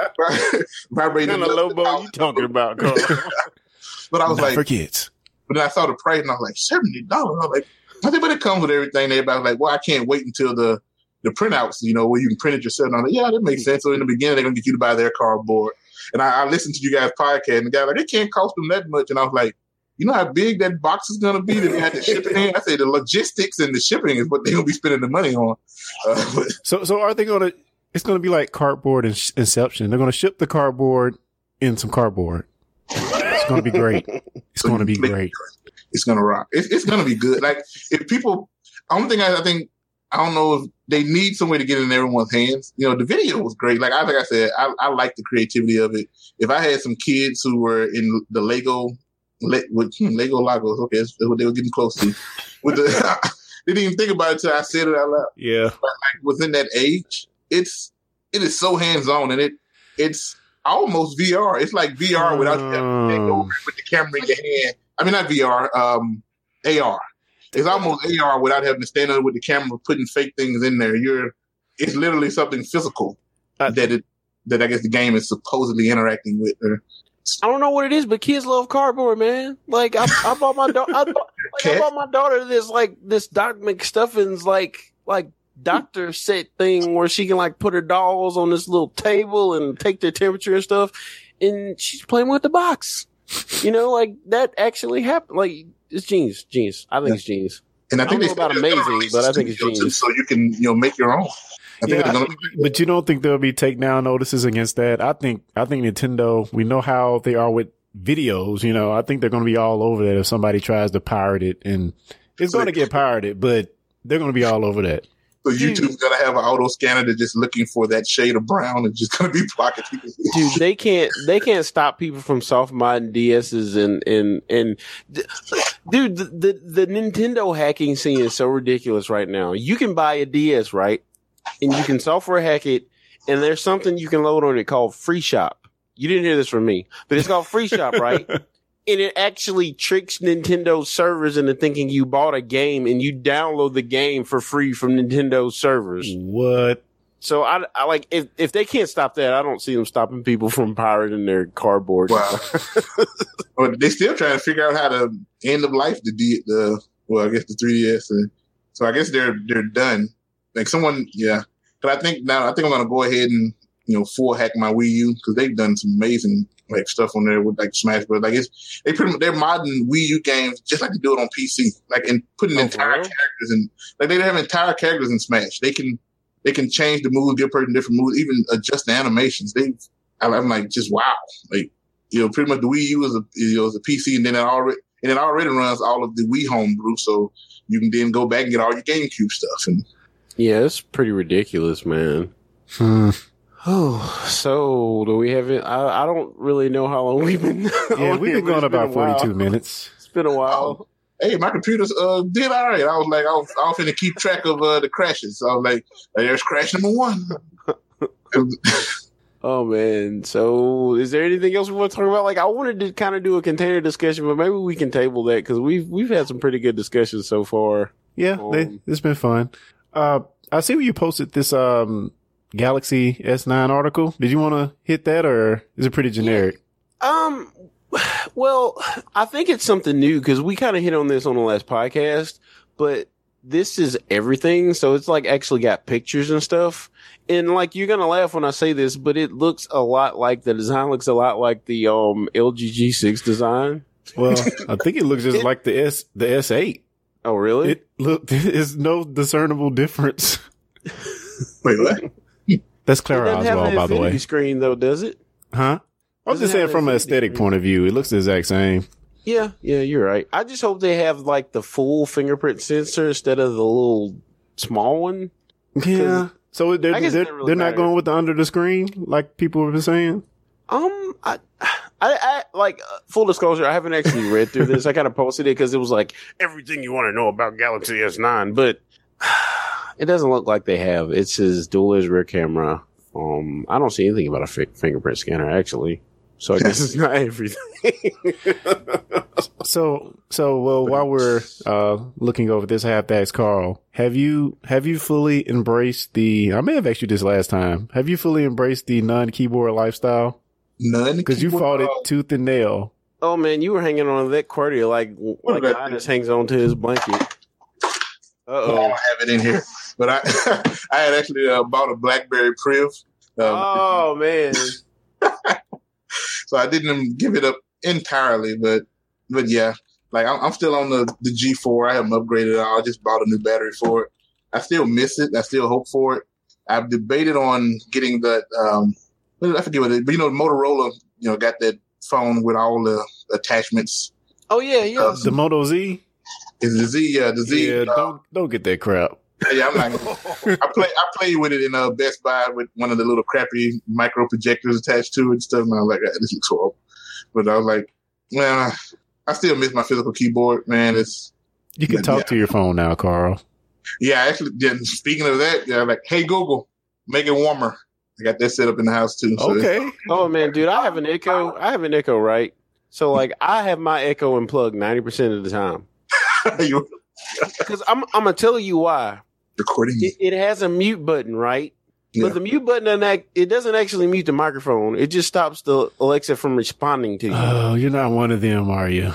vibrating kind of enough Lobo you talking about, but I was Not like for kids. but then I saw the price and I was like, seventy dollars. I was like, I think, but it comes with everything. Everybody was like, well, I can't wait until the the printouts, you know, where you can print it yourself. And I'm like, yeah, that makes sense. So in the beginning, they're gonna get you to buy their cardboard. And I, I listened to you guys podcast, and the guy like, it can't cost them that much. And I was like, you know how big that box is gonna be that they had to ship it in? I say the logistics and the shipping is what they're gonna be spending the money on. Uh, So, so are they going to? It's going to be like cardboard in- inception. They're going to ship the cardboard in some cardboard. It's going to be great. It's to be great. it's gonna rock. It's, it's gonna be good. Like if people, I don't think I, I think I don't know if they need some way to get it in everyone's hands. You know, the video was great. Like I like I said, I, I like the creativity of it. If I had some kids who were in the Lego, Le, with hmm, Lego Lagos, okay, that's what they were getting close to. With the, didn't even think about it until I said it out loud. Yeah. Like within that age, it's it is so hands on and it it's almost VR. It's like VR without you having to Um, over with the camera in your hand. I mean, not VR, um, AR. It's almost AR without having to stand there with the camera putting fake things in there. You're, it's literally something physical Uh, that it that I guess the game is supposedly interacting with. Or, I don't know what it is, but kids love cardboard, man. Like I, I bought my daughter, I, bought, like, I bought my daughter this like this Doc McStuffins like like doctor set thing where she can like put her dolls on this little table and take their temperature and stuff, and she's playing with the box. You know, like that actually happened. Like it's genius, genius. I think it's genius. and I I think don't know about amazing, but I think it's genius. So you can you know make your own. I think Yeah, they're gonna, but you don't think there'll be takedown notices against that? I think I think Nintendo. We know how they are with videos. You know, I think they're going to be all over that if somebody tries to pirate it, and it's going to get pirated, but they're going to be all over that. so YouTube's gonna have an auto scanner that's just looking for that shade of brown and just gonna be blocking people. dude they can't they can't stop people from soft modding ds's and and and dude the, the the nintendo hacking scene is so ridiculous right now you can buy a ds right and you can software hack it and there's something you can load on it called freeShop you didn't hear this from me but it's called freeShop right and it actually tricks Nintendo servers into thinking you bought a game and you download the game for free from Nintendo servers. What? So I, I like if if they can't stop that, I don't see them stopping people from pirating their cardboard. Wow. but they still trying to figure out how to end of life the D, the well, I guess the 3ds. And so I guess they're they're done. Like someone, yeah. But I think now I think I'm gonna go ahead and you know full hack my Wii U because they've done some amazing like stuff on there with like Smash Bros. Like it's they pretty much they're modding Wii U games just like they do it on PC. Like and putting Oh, entire real? characters in like they have entire characters in Smash. They can they can change the moves, give person different moves, even adjust the animations. They I'm I'm like just wow. Like you know, pretty much the Wii U is a you know is a PC, and then it already and it already runs all of the Wii homebrew, so you can then go back and get all your GameCube stuff. And Yeah, it's pretty ridiculous, man. Hmm. Oh, so do we have it? I, I don't really know how long we've been. Yeah, we've been but going been about a while. 42 minutes. It's been a while. hey, my computer's uh did all right. I was like, I was, I was finna keep track of uh, the crashes. So I was like, there's crash number one. Oh man. So is there anything else we want to talk about? Like I wanted to kind of do a container discussion, but maybe we can table that because we've we've had some pretty good discussions so far. Yeah, they, Um, it's been fun. Uh, I see where you posted this um Galaxy S9 article. Did you want to hit that, or is it pretty generic? Um, well, I think it's something new because we kind of hit on this on the last podcast, but this is everything. So it's like actually got pictures and stuff. And like you're gonna laugh when I say this, but it looks a lot like the design looks a lot like the um LG G6 design. Well, I think it looks just It- like the S the S8. Oh really? It look there's no discernible difference. Wait, what? That's Clara doesn't have Oswald, an by the way. screen though, does it? Huh? I was just saying from an aesthetic screen. point of view, it looks the exact same. Yeah, yeah, you're right. I just hope they have like the full fingerprint sensor instead of the little small one. Yeah. So they're I guess it they're, doesn't really they're not going with the under the screen like people have been saying. Um, I, I, I like uh, full disclosure. I haven't actually read through this. I kind of posted it because it was like everything you want to know about Galaxy S9, but it doesn't look like they have. It says dual edge rear camera. Um, I don't see anything about a fi- fingerprint scanner actually. So I guess it's not everything. So so well while we're uh looking over this, I have to ask Carl, have you have you fully embraced the I may have asked you this last time. Have you fully embraced the non keyboard lifestyle? None. Because you fought it tooth and nail. oh man, you were hanging on to that QWERTY like like about Linus hangs on to his blanket. Uh Oh, I don't have it in here, but I I had actually uh, bought a BlackBerry Priv, um, Oh man. so I didn't give it up entirely, but but yeah, like I'm, I'm still on the the G4. I haven't upgraded at all. I just bought a new battery for it. I still miss it. I still hope for it. I've debated on getting that. Um, I forget what it, but you know, the Motorola, you know, got that phone with all the attachments. Oh yeah, yeah. Uh, The Moto Z? Is the Z? Uh, the Z. Yeah, uh, don't don't get that crap. yeah, I'm not. I play. I played with it in uh, Best Buy with one of the little crappy micro projectors attached to it and stuff. And I was like, "Ah, this looks horrible. But I was like, man, I still miss my physical keyboard, man. It's You can talk Yeah. to your phone now, Carl. yeah. Actually, yeah, speaking of that, yeah, like, hey Google, make it warmer. I got that set up in the house too. So Okay. Oh man, dude, I have an Echo. I have an Echo, right? So like, I have my Echo unplugged ninety percent of the time because I'm I'm gonna tell you why. recording? It, it has a mute button, right? Yeah. But the mute button doesn't act, it doesn't actually mute the microphone. It just stops the Alexa from responding to you. Oh, you're not one of them, are you?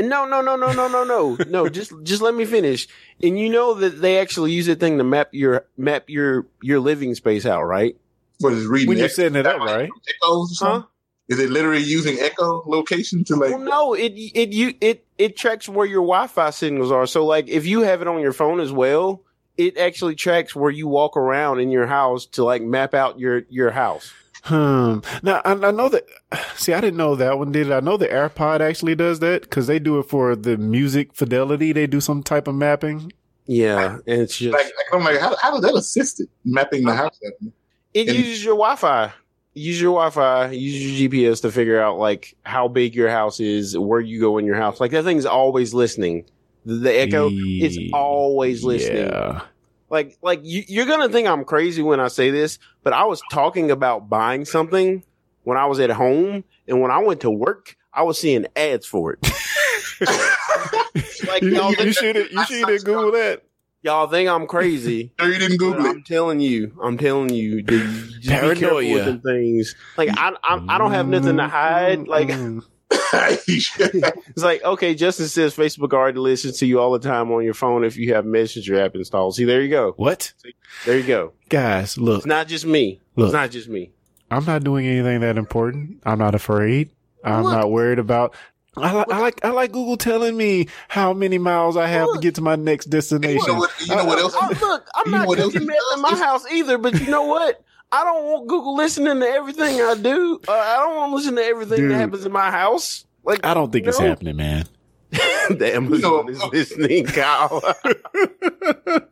no, no, no, no, no, no, no, no. Just just let me finish. And you know that they actually use that thing to map your map your your living space out, right? What is reading? When you're setting it up, right? Echoes? Huh? Is it literally using echo location to like? Well, no, it it you it it tracks where your Wi-Fi signals are. So, like, if you have it on your phone as well, it actually tracks where you walk around in your house to like map out your your house. Hmm. Now I, I know that. See, I didn't know that one did. it. I know the AirPod actually does that because they do it for the music fidelity. They do some type of mapping. Yeah, and it's just Like, like, I'm like, how, how does that assist it mapping the house? out? It and- uses your Wi-Fi. Use your Wi-Fi. Use your GPS to figure out like how big your house is, where you go in your house. Like that thing's always listening. The, the Echo, it's Ye- always listening. Yeah. like like you, you're gonna think I'm crazy when I say this, but I was talking about buying something when I was at home, and when I went to work, I was seeing ads for it. like You, y'all, you, think, should have. You should have saw- Google that. Y'all think I'm crazy. Sure, you didn't Google it. I'm telling you, I'm telling you, dude, just be careful with things. Like I, I, I don't have nothing to hide. Like Mm. it's like okay, Justin says Facebook already listens to you all the time on your phone if you have Messenger app installed. See, there you go. what, There you go. guys? Look, It's not just me. Look. It's not just me. I'm not doing anything that important. I'm not afraid. I'm Look. not worried about. I, li- I like I like Google telling me how many miles I have to get to my next You destination. know what? You know what else? Oh, look, I'm not what else cooking meth in my house either, but you know what? I don't want Google listening to everything I do. Uh, I don't want to listen to everything Dude. that happens in my house. Like, I don't think it's No. happening, man. the Amazon know- is listening, Kyle.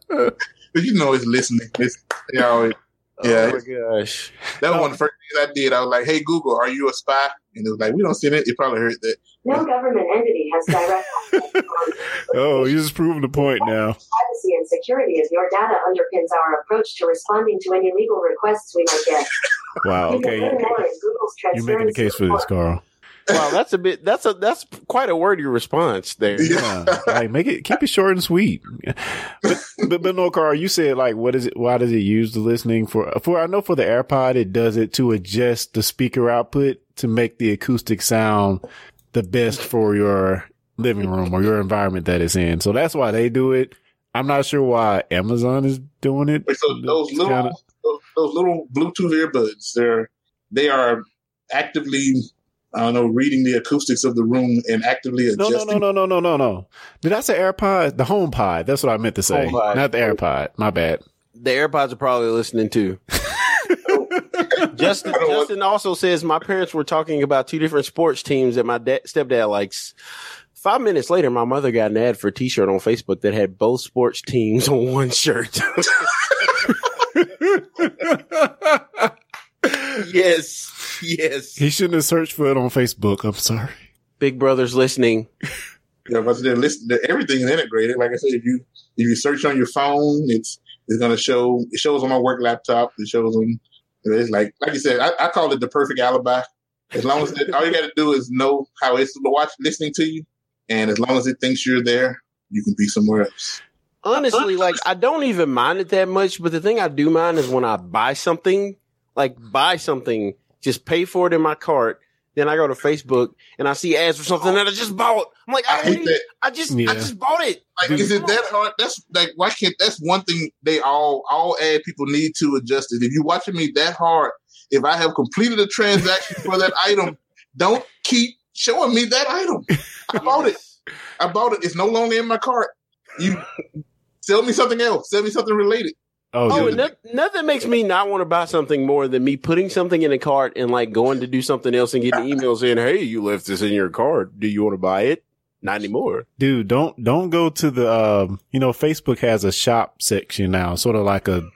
But you know, it's listening. It's, you know, it- Yeah. Oh my gosh. that was one of the first things I did. I was like, "Hey Google, are you a spy?" And it was like, "We don't send it." It probably heard that. No government entity has direct access on Oh, you just proving the point now. privacy and security of your data underpins our approach to responding to any legal requests we might get. Wow. You Okay, learn more in Google's you're making the case for this. Carl. Wow, that's a bit. That's a that's quite a wordy response there. Yeah, like make it keep it short and sweet. But, but but no, Carl, you said like what is it? Why does it use the listening for? For I know for the AirPod, it does it to adjust the speaker output to make the acoustic sound the best for your living room or your environment that it's in. So that's why they do it. I'm not sure why Amazon is doing it. Wait, so those It's little kinda- those, those little Bluetooth earbuds, they're they are actively I don't know reading the acoustics of the room and actively no, adjusting. no, no, no, no, no, no, no. Did I say AirPod? The HomePod. That's what I meant to say. HomePod. Not the AirPod. My bad. The AirPods are probably listening too. Justin, I don't want- Justin also says my parents were talking about two different sports teams that my dad, stepdad likes. Five minutes later, my mother got an ad for a T-shirt on Facebook that had both sports teams on one shirt. yes, yes. He shouldn't have searched for it on Facebook. I'm sorry. Big Brother's listening. Yeah, but then listen, the- everything is integrated. Like I said, if you if you search on your phone, it's it's gonna show. It shows on my work laptop. It shows on. It's like like you said, I, I call it the perfect alibi. As long as it, all you got to do is know how it's watch listening to you, and as long as it thinks you're there, you can be somewhere else. Honestly, like I don't even mind it that much, but the thing I do mind is when I buy something, like buy something, just pay for it in my cart, then I go to Facebook and I see ads for something that I just bought. I'm like, I, I hate that. I just, Yeah. I just bought it. Like, Dude. is it that hard? That's like, why can't? That's one thing they all all ad people need to adjust it. If you're watching me that hard, if I have completed a transaction for that item, don't keep showing me that item. I bought it. I bought it. It's no longer in my cart. You sell me something else. Sell me something related. Oh, Oh, no- nothing makes me not want to buy something more than me putting something in a cart and like going to do something else and getting emails saying, "Hey, you left this in your cart. Do you want to buy it?" Not anymore. dude, don't don't go to the um. You know, Facebook has a shop section now, sort of like a,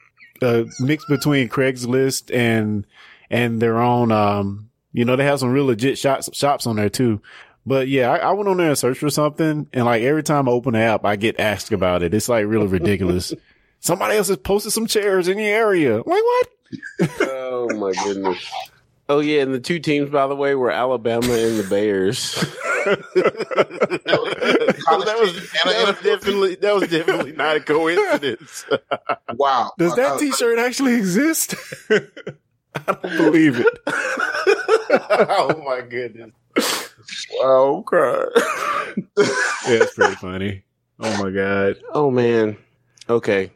a mix between Craigslist and and their own. Um, you know, they have some real legit shops shops on there too. But yeah, I, I went on there and searched for something, and like every time I open the app, I get asked about it. It's like really ridiculous. Somebody else has posted some chairs in the area. Like what? Oh my goodness. Oh yeah, and the two teams, by the way, were Alabama and the Bears. that was that was definitely that was definitely not a coincidence. Wow. Does that Uh, T-shirt actually exist? I don't believe it. oh my goodness! Wow, I'm crying. Yeah, it's pretty funny. Oh my god. Oh man. Okay.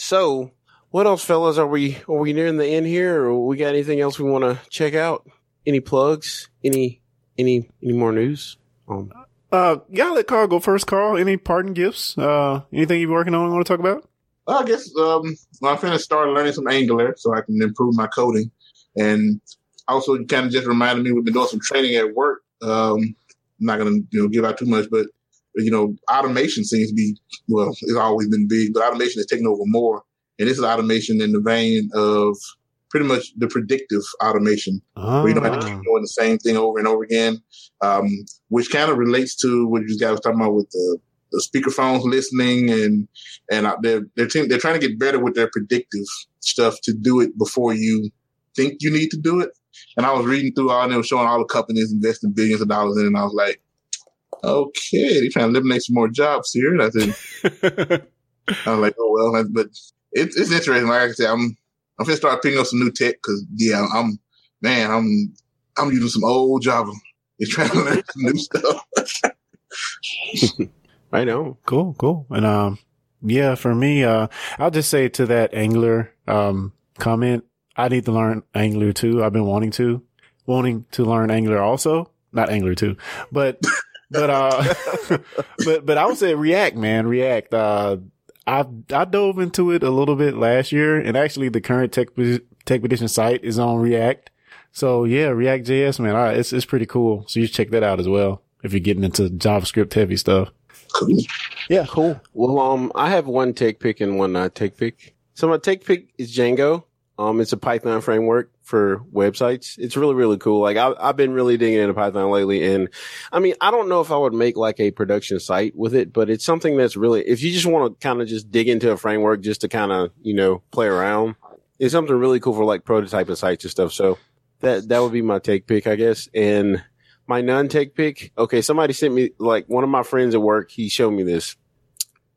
So, what else, fellas? Are we are we nearing the end here, or we got anything else we want to check out? Any plugs? Any any any more news? Um, Uh, yeah, let Carl go first. Carl, any parting gifts? Uh, anything you're working on? I Want to talk about? I guess um, when I finished started learning some Angular so I can improve my coding, and also you kind of just reminded me we've been doing some training at work. Um, I'm not gonna you know give out too much, but you know automation seems to be well, it's always been big, but automation is taking over more, and this is automation in the vein of pretty much the predictive automation. Oh, where you don't have to keep doing the same thing over and over again, um, which kind of relates to what you guys were talking about with the, the speakerphones listening and and uh, they're they're, team, they're trying to get better with their predictive stuff to do it before you think you need to do it. And I was reading through all and they were showing all the companies investing billions of dollars in, and I was like, okay, they're trying to eliminate some more jobs here. And I said, I was like, oh well, but it's it's interesting. Like I said, I'm I'm gonna start picking up some new tech because yeah, I'm man, I'm I'm using some old Java. They're trying to learn some new stuff. I know. cool, cool. And um, yeah, for me, uh, I'll just say to that Angular um comment, I need to learn Angular too. I've been wanting to, wanting to learn Angular also, not Angular too, but but uh, but but I would say React, man, React. Uh, I I dove into it a little bit last year, and actually the current tech tech edition site is on React. So yeah, React JS, man, I, it's it's pretty cool. So you should check that out as well if you're getting into JavaScript heavy stuff. Cool. Yeah, cool. Well, um, I have one take pick and one not tech pick. So my take pick is Django. Um, it's a Python framework for websites. It's really, really cool. Like I, I've been really digging into Python lately. And I mean, I don't know if I would make like a production site with it, but it's something that's really, if you just want to kind of just dig into a framework just to kind of, you know, play around, it's something really cool for like prototyping sites and stuff. So that, that would be my take pick, I guess. And my non take pick. Okay. Somebody sent me like one of my friends at work. He showed me this.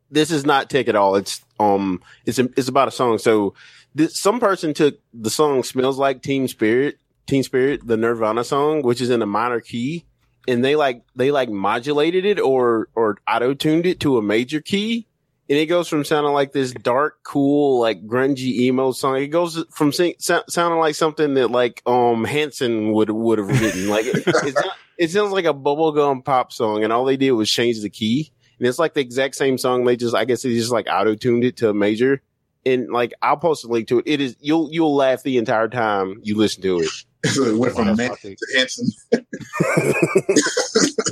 This is not tech at all. It's, um, it's, it's about a song. So this, some person took the song smells like Teen Spirit, Teen Spirit, the Nirvana song, which is in a minor key. And they like, they like modulated it or, or auto tuned it to a major key and it goes from sounding like this dark, cool, like grungy emo song. It goes from sing, so, sounding like something that like um Hanson would would have written. Like it, sound- it sounds like a bubblegum pop song, and all they did was change the key. And it's like the exact same song. They just, I guess, they just like auto tuned it to a major. And like, I'll post a link to it. It is you'll you'll laugh the entire time you listen to it. So it went from Wow, man to Hanson.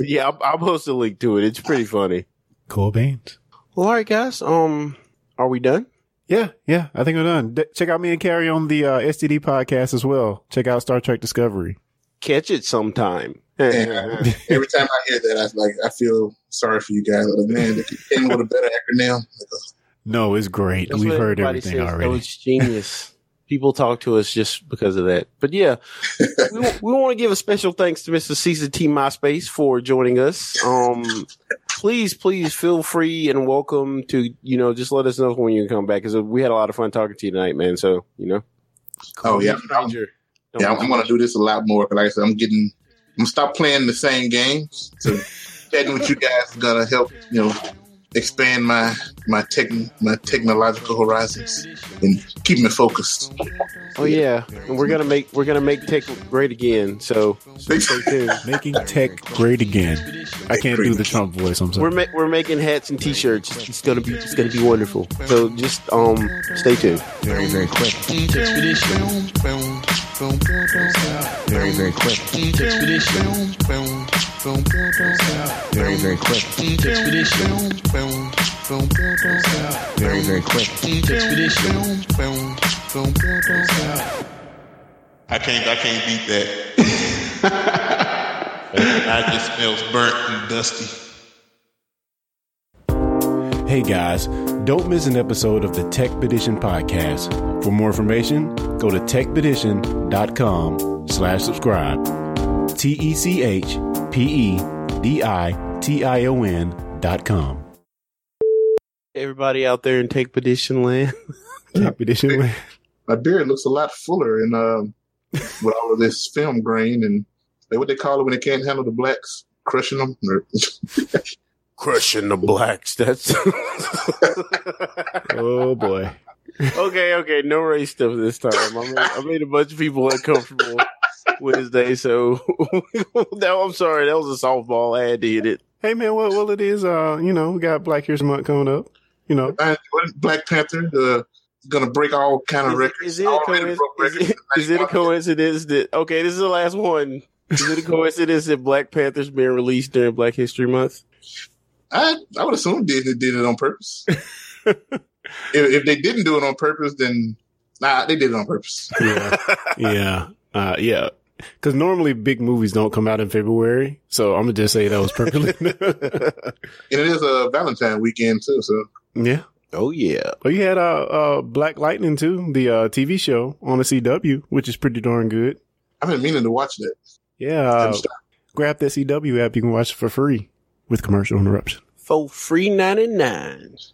yeah, I'll, I'll post a link to it. It's pretty funny. Cool beans. Well, all right, guys. Um, are we done? Yeah, yeah, I think we're done. D- check out me and Carrie on the uh, STD podcast as well. Check out Star Trek Discovery. Catch it sometime. And every time I hear that, I like I feel sorry for you guys. Like, man, they came with a better acronym. Like, No, it's great. That's We've heard everything says. Oh, already. it's genius. People talk to us just because of that. But yeah, we, we want to give a special thanks to Mr. Caesar T MySpace for joining us. Um, please, please feel free and welcome to, you know, just let us know when you can come back because we had a lot of fun talking to you tonight, man. So, you know. Oh, yeah. Stranger. Don't- yeah, I'm, I'm gonna do this a lot more. 'cause Like I said, I'm getting, I'm gonna stop playing the same games. So chatting with you guys is gonna help, you know, expand my my tech my technological horizons and keep me focused. Oh yeah, and we're gonna make we're gonna make tech great again. So, so stay tuned. Making tech great again. I can't do the Trump voice. I'm We're sorry. ma- we're making hats and T-shirts. It's, it's gonna be it's gonna be wonderful. So just um stay tuned. very, very quick. Expedition. Very, very quick. Expedition. Very, very quick. Expedition. Very, very quick. Expedition. I can't I can't beat that. I just smells burnt and dusty. Hey guys, don't miss an episode of the Tech Petition podcast. For more information, go to techpedition.com slash subscribe. E T-E-C-H-P-E-D-I-T-I-O-N dot com. Everybody out there in Take Petition Land. TechPedition. Land. My beard looks a lot fuller and um, with all of this film grain and like what they call it when they can't handle the blacks, crushing them. Or- Crushing the blacks. That's oh boy. Okay. Okay, no race stuff this time. I made, I made a bunch of people uncomfortable Wednesday. So no, I'm sorry. That was a softball. I had to hit it. Hey man, well, well it is, uh, you know, we got Black History Month coming up. You know, Black Panther uh, is gonna break all kind of Is it, records. is, it a Already coinc- is, records it, in is it a coincidence that okay? This is the last one. Is it a coincidence that Black Panther's being released during Black History Month? I I would assume Disney did it on purpose. if, if they didn't do it on purpose, then nah, they did it on purpose. yeah, yeah, uh, yeah. Because normally big movies don't come out in February, so I'm gonna just say that was perfectly. And it is a Valentine weekend too, so yeah. Oh yeah. Well, you had uh, uh, Black Lightning too, the uh, TV show on the CW, which is pretty darn good. I've been meaning to watch that. Yeah, uh, grab that CW app. You can watch it for free with commercial interruption. For free ninety nine.